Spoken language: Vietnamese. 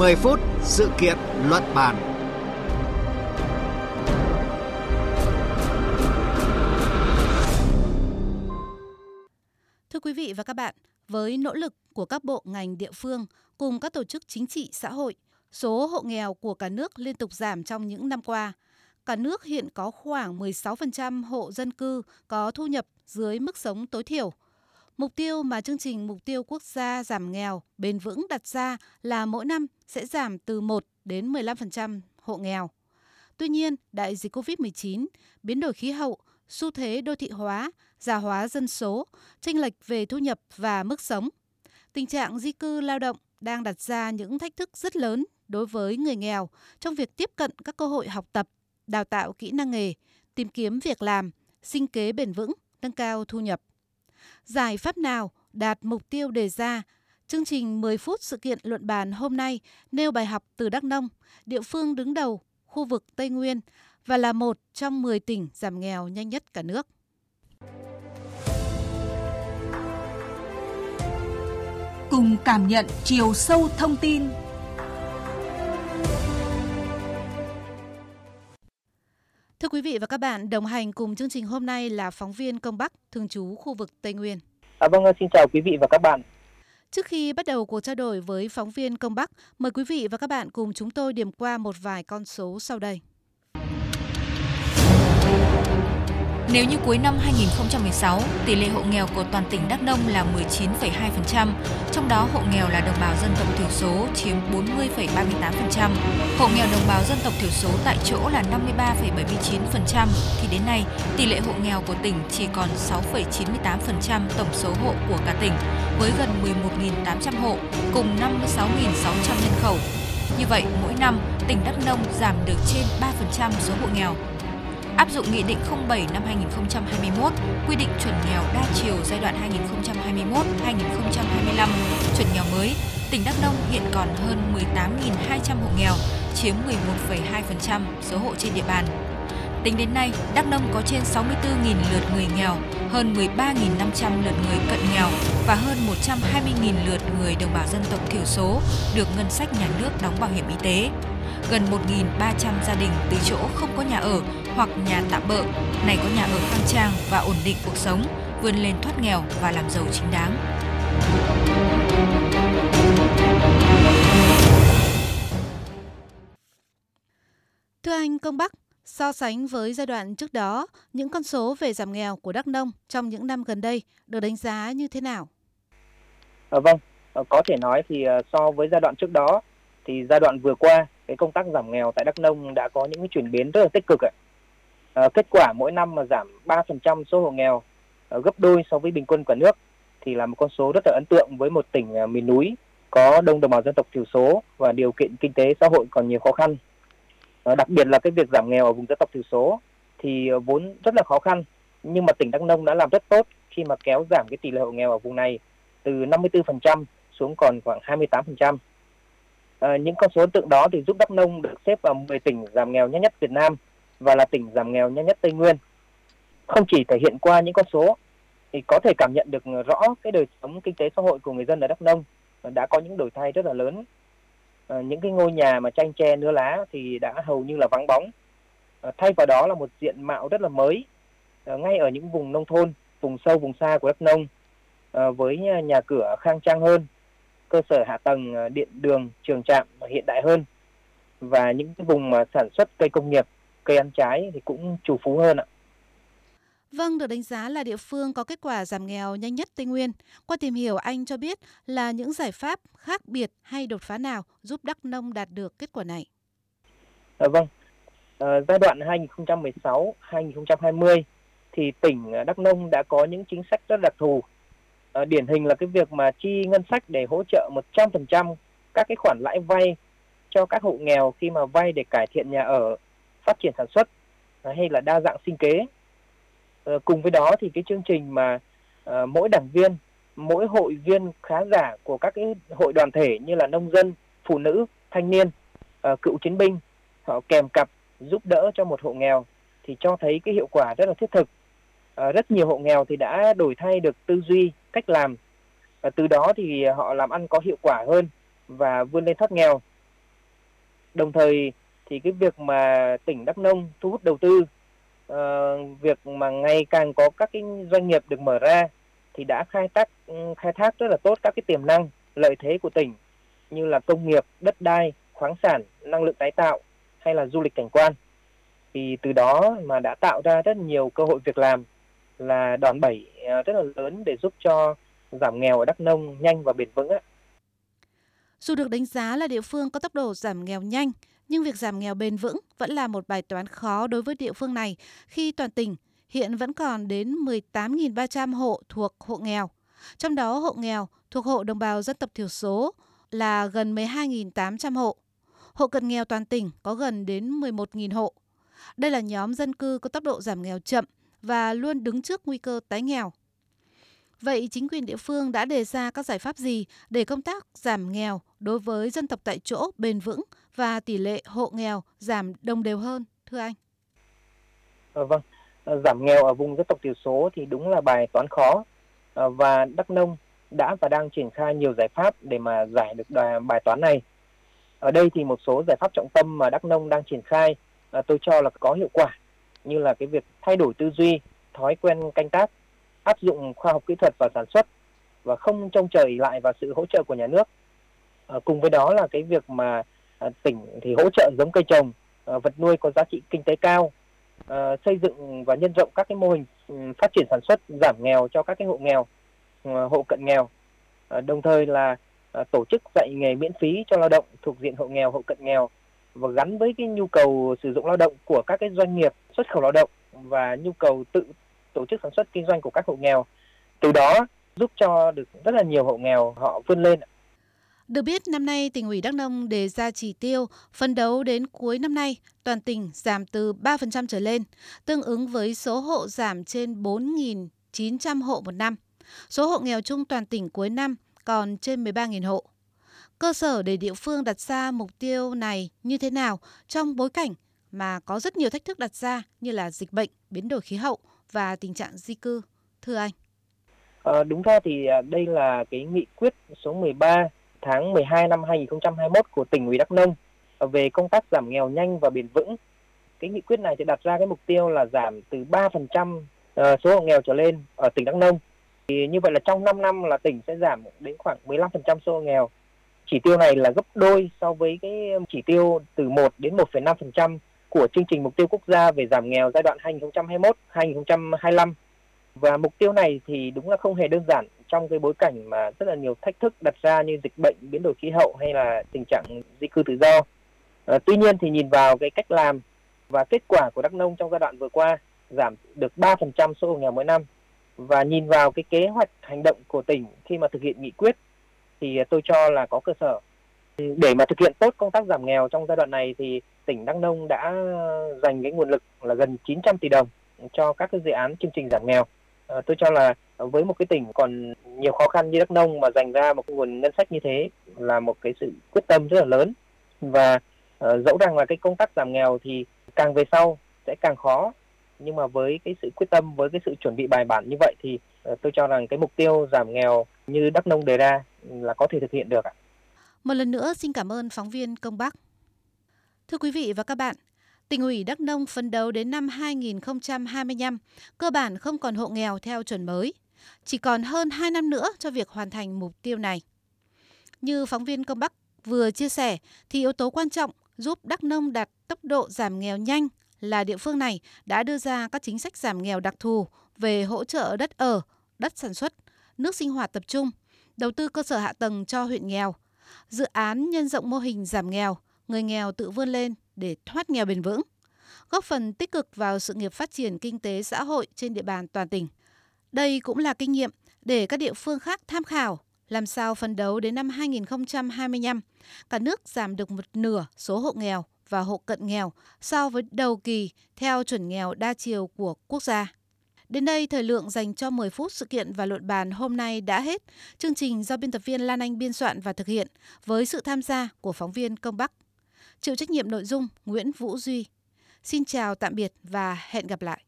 10 phút sự kiện luận bàn. Thưa quý vị và các bạn, với nỗ lực của các bộ ngành địa phương cùng các tổ chức chính trị xã hội, số hộ nghèo của cả nước liên tục giảm trong những năm qua. Cả nước hiện có khoảng 16% hộ dân cư có thu nhập dưới mức sống tối thiểu. Mục tiêu mà chương trình Mục tiêu Quốc gia giảm nghèo bền vững đặt ra là mỗi năm sẽ giảm từ 1 đến 15% hộ nghèo. Tuy nhiên, đại dịch COVID-19, biến đổi khí hậu, xu thế đô thị hóa, già hóa dân số, chênh lệch về thu nhập và mức sống. Tình trạng di cư lao động đang đặt ra những thách thức rất lớn đối với người nghèo trong việc tiếp cận các cơ hội học tập, đào tạo kỹ năng nghề, tìm kiếm việc làm, sinh kế bền vững, nâng cao thu nhập. Giải pháp nào đạt mục tiêu đề ra? Chương trình 10 phút sự kiện luận bàn hôm nay nêu bài học từ Đắk Nông, địa phương đứng đầu khu vực Tây Nguyên và là một trong 10 tỉnh giảm nghèo nhanh nhất cả nước. Cùng cảm nhận chiều sâu thông tin quý vị và các bạn, đồng hành cùng chương trình hôm nay là phóng viên Công Bắc, thường trú khu vực Tây Nguyên. À, vâng, xin chào quý vị và các bạn. Trước khi bắt đầu cuộc trao đổi với phóng viên Công Bắc, mời quý vị và các bạn cùng chúng tôi điểm qua một vài con số sau đây. Nếu như cuối năm 2016, tỷ lệ hộ nghèo của toàn tỉnh Đắk Nông là 19,2%, trong đó hộ nghèo là đồng bào dân tộc thiểu số chiếm 40,38%, hộ nghèo đồng bào dân tộc thiểu số tại chỗ là 53,79%, thì đến nay tỷ lệ hộ nghèo của tỉnh chỉ còn 6,98% tổng số hộ của cả tỉnh, với gần 11.800 hộ cùng 56.600 nhân khẩu. Như vậy, mỗi năm, tỉnh Đắk Nông giảm được trên 3% số hộ nghèo áp dụng Nghị định 07 năm 2021 quy định chuẩn nghèo đa chiều giai đoạn 2021-2025, chuẩn nghèo mới, tỉnh Đắk Nông hiện còn hơn 18.200 hộ nghèo, chiếm 11,2% số hộ trên địa bàn. Tính đến nay, Đắk Nông có trên 64.000 lượt người nghèo, hơn 13.500 lượt người cận nghèo và hơn 120.000 lượt người đồng bào dân tộc thiểu số được ngân sách nhà nước đóng bảo hiểm y tế gần 1.300 gia đình từ chỗ không có nhà ở hoặc nhà tạm bợ, này có nhà ở khang trang và ổn định cuộc sống, vươn lên thoát nghèo và làm giàu chính đáng. Thưa anh Công Bắc, so sánh với giai đoạn trước đó, những con số về giảm nghèo của Đắk Nông trong những năm gần đây được đánh giá như thế nào? À, vâng, ờ, có thể nói thì ờ, so với giai đoạn trước đó thì giai đoạn vừa qua cái công tác giảm nghèo tại Đắk Nông đã có những chuyển biến rất là tích cực ạ. Ờ, kết quả mỗi năm mà giảm 3% số hộ nghèo ờ, gấp đôi so với bình quân cả nước thì là một con số rất là ấn tượng với một tỉnh ờ, miền núi có đông đồng bào dân tộc thiểu số và điều kiện kinh tế xã hội còn nhiều khó khăn. Đặc biệt là cái việc giảm nghèo ở vùng dân tộc thiểu số thì vốn rất là khó khăn nhưng mà tỉnh Đắk Nông đã làm rất tốt khi mà kéo giảm cái tỷ lệ hộ nghèo ở vùng này từ 54% xuống còn khoảng 28%. À, những con số ấn tượng đó thì giúp Đắk Nông được xếp vào 10 tỉnh giảm nghèo nhất nhất Việt Nam và là tỉnh giảm nghèo nhanh nhất Tây Nguyên. Không chỉ thể hiện qua những con số thì có thể cảm nhận được rõ cái đời sống kinh tế xã hội của người dân ở Đắk Nông đã có những đổi thay rất là lớn. À, những cái ngôi nhà mà tranh tre nứa lá thì đã hầu như là vắng bóng. À, thay vào đó là một diện mạo rất là mới à, ngay ở những vùng nông thôn, vùng sâu vùng xa của Đắk Nông à, với nhà cửa khang trang hơn, cơ sở hạ tầng điện đường, trường trạm hiện đại hơn và những cái vùng mà sản xuất cây công nghiệp cây ăn trái thì cũng chủ phú hơn ạ. Vâng, được đánh giá là địa phương có kết quả giảm nghèo nhanh nhất Tây Nguyên. Qua tìm hiểu, anh cho biết là những giải pháp khác biệt hay đột phá nào giúp Đắk Nông đạt được kết quả này? À, vâng, à, giai đoạn 2016-2020 thì tỉnh Đắk Nông đã có những chính sách rất đặc thù. À, điển hình là cái việc mà chi ngân sách để hỗ trợ 100% các cái khoản lãi vay cho các hộ nghèo khi mà vay để cải thiện nhà ở phát triển sản xuất à, hay là đa dạng sinh kế. Ờ, cùng với đó thì cái chương trình mà ờ, mỗi đảng viên, mỗi hội viên khá giả của các cái hội đoàn thể như là nông dân, phụ nữ, thanh niên ờ, cựu chiến binh, họ kèm cặp giúp đỡ cho một hộ nghèo thì cho thấy cái hiệu quả rất là thiết thực. Rất nhiều hộ nghèo thì đã đổi thay được tư duy, cách làm. Và từ đó thì họ làm ăn có hiệu quả hơn và vươn lên thoát nghèo. Đồng thời thì cái việc mà tỉnh Đắk Nông thu hút đầu tư, uh, việc mà ngày càng có các cái doanh nghiệp được mở ra thì đã khai thác ừ, khai thác rất là tốt các cái tiềm năng lợi thế của tỉnh như là công nghiệp, đất đai, khoáng sản, năng lượng tái tạo hay là du lịch cảnh quan. Thì từ đó mà đã tạo ra rất nhiều cơ hội việc làm là đòn bẩy ờ, rất là lớn để giúp cho giảm nghèo ở Đắk Nông nhanh và bền vững. Dù được đánh giá là địa phương có tốc độ giảm nghèo nhanh, nhưng việc giảm nghèo bền vững vẫn là một bài toán khó đối với địa phương này khi toàn tỉnh hiện vẫn còn đến 18.300 hộ thuộc hộ nghèo. Trong đó hộ nghèo thuộc hộ đồng bào dân tộc thiểu số là gần 12.800 hộ. Hộ cận nghèo toàn tỉnh có gần đến 11.000 hộ. Đây là nhóm dân cư có tốc độ giảm nghèo chậm và luôn đứng trước nguy cơ tái nghèo. Vậy chính quyền địa phương đã đề ra các giải pháp gì để công tác giảm nghèo đối với dân tộc tại chỗ bền vững và tỷ lệ hộ nghèo giảm đồng đều hơn, thưa anh? À, vâng, à, giảm nghèo ở vùng dân tộc thiểu số thì đúng là bài toán khó à, và Đắk Nông đã và đang triển khai nhiều giải pháp để mà giải được bài toán này. Ở đây thì một số giải pháp trọng tâm mà Đắk Nông đang triển khai à, tôi cho là có hiệu quả như là cái việc thay đổi tư duy, thói quen canh tác, áp dụng khoa học kỹ thuật vào sản xuất và không trông chờ lại vào sự hỗ trợ của nhà nước. À, cùng với đó là cái việc mà Ờ, tỉnh thì hỗ trợ giống cây trồng, ờ, vật nuôi có giá trị kinh tế cao, ờ, xây dựng và nhân rộng các cái mô hình ừ, phát triển sản xuất giảm nghèo cho các cái hộ nghèo, hộ cận nghèo. Đồng thời là tổ chức dạy nghề miễn phí cho lao động thuộc diện hộ nghèo, hộ cận nghèo và gắn với cái nhu cầu sử dụng lao động của các cái doanh nghiệp xuất khẩu lao động và nhu cầu tự tổ chức sản xuất kinh doanh của các hộ nghèo. Từ đó giúp cho được rất là nhiều hộ nghèo họ vươn lên. Được biết, năm nay tỉnh ủy Đắk Nông đề ra chỉ tiêu phân đấu đến cuối năm nay toàn tỉnh giảm từ 3% trở lên, tương ứng với số hộ giảm trên 4.900 hộ một năm. Số hộ nghèo chung toàn tỉnh cuối năm còn trên 13.000 hộ. Cơ sở để địa phương đặt ra mục tiêu này như thế nào trong bối cảnh mà có rất nhiều thách thức đặt ra như là dịch bệnh, biến đổi khí hậu và tình trạng di cư? Thưa anh. À, đúng ra thì à, đây là cái nghị quyết số 13 tháng 12 năm 2021 của tỉnh ủy Đắk Nông về công tác giảm nghèo nhanh và bền vững. Cái nghị quyết này thì đặt ra cái mục tiêu là giảm từ 3% ờ, số hộ nghèo trở lên ở tỉnh Đắk Nông. Thì như vậy là trong 5 năm là tỉnh sẽ giảm đến khoảng 15% số hộ nghèo chỉ tiêu này là gấp đôi so với cái chỉ tiêu từ 1 đến 1,5% của chương trình mục tiêu quốc gia về giảm nghèo giai đoạn 2021-2025 và mục tiêu này thì đúng là không hề đơn giản trong cái bối cảnh mà rất là nhiều thách thức đặt ra như dịch bệnh, biến đổi khí hậu hay là tình trạng di cư tự do. À, tuy nhiên thì nhìn vào cái cách làm và kết quả của Đắk Nông trong giai đoạn vừa qua giảm được 3% số hộ nghèo mỗi năm và nhìn vào cái kế hoạch hành động của tỉnh khi mà thực hiện nghị quyết thì tôi cho là có cơ sở. Để mà thực hiện tốt công tác giảm nghèo trong giai đoạn này thì tỉnh Đắk Nông đã dành cái nguồn lực là gần 900 tỷ đồng cho các cái dự án chương trình giảm nghèo. À, tôi cho là với một cái tỉnh còn nhiều khó khăn như Đắk Nông mà dành ra một cái nguồn ngân sách như thế là một cái sự quyết tâm rất là lớn và uh, dẫu rằng là cái công tác giảm nghèo thì càng về sau sẽ càng khó nhưng mà với cái sự quyết tâm với cái sự chuẩn bị bài bản như vậy thì uh, tôi cho rằng cái mục tiêu giảm nghèo như Đắk Nông đề ra là có thể thực hiện được ạ. Một lần nữa xin cảm ơn phóng viên Công Bắc. Thưa quý vị và các bạn, tỉnh ủy Đắk Nông phấn đấu đến năm 2025 cơ bản không còn hộ nghèo theo chuẩn mới. Chỉ còn hơn 2 năm nữa cho việc hoàn thành mục tiêu này. Như phóng viên Công Bắc vừa chia sẻ thì yếu tố quan trọng giúp Đắk Nông đạt tốc độ giảm nghèo nhanh là địa phương này đã đưa ra các chính sách giảm nghèo đặc thù về hỗ trợ đất ở, đất sản xuất, nước sinh hoạt tập trung, đầu tư cơ sở hạ tầng cho huyện nghèo, dự án nhân rộng mô hình giảm nghèo, người nghèo tự vươn lên để thoát nghèo bền vững, góp phần tích cực vào sự nghiệp phát triển kinh tế xã hội trên địa bàn toàn tỉnh. Đây cũng là kinh nghiệm để các địa phương khác tham khảo làm sao phấn đấu đến năm 2025, cả nước giảm được một nửa số hộ nghèo và hộ cận nghèo so với đầu kỳ theo chuẩn nghèo đa chiều của quốc gia. Đến đây, thời lượng dành cho 10 phút sự kiện và luận bàn hôm nay đã hết. Chương trình do biên tập viên Lan Anh biên soạn và thực hiện với sự tham gia của phóng viên Công Bắc. Chịu trách nhiệm nội dung Nguyễn Vũ Duy. Xin chào tạm biệt và hẹn gặp lại.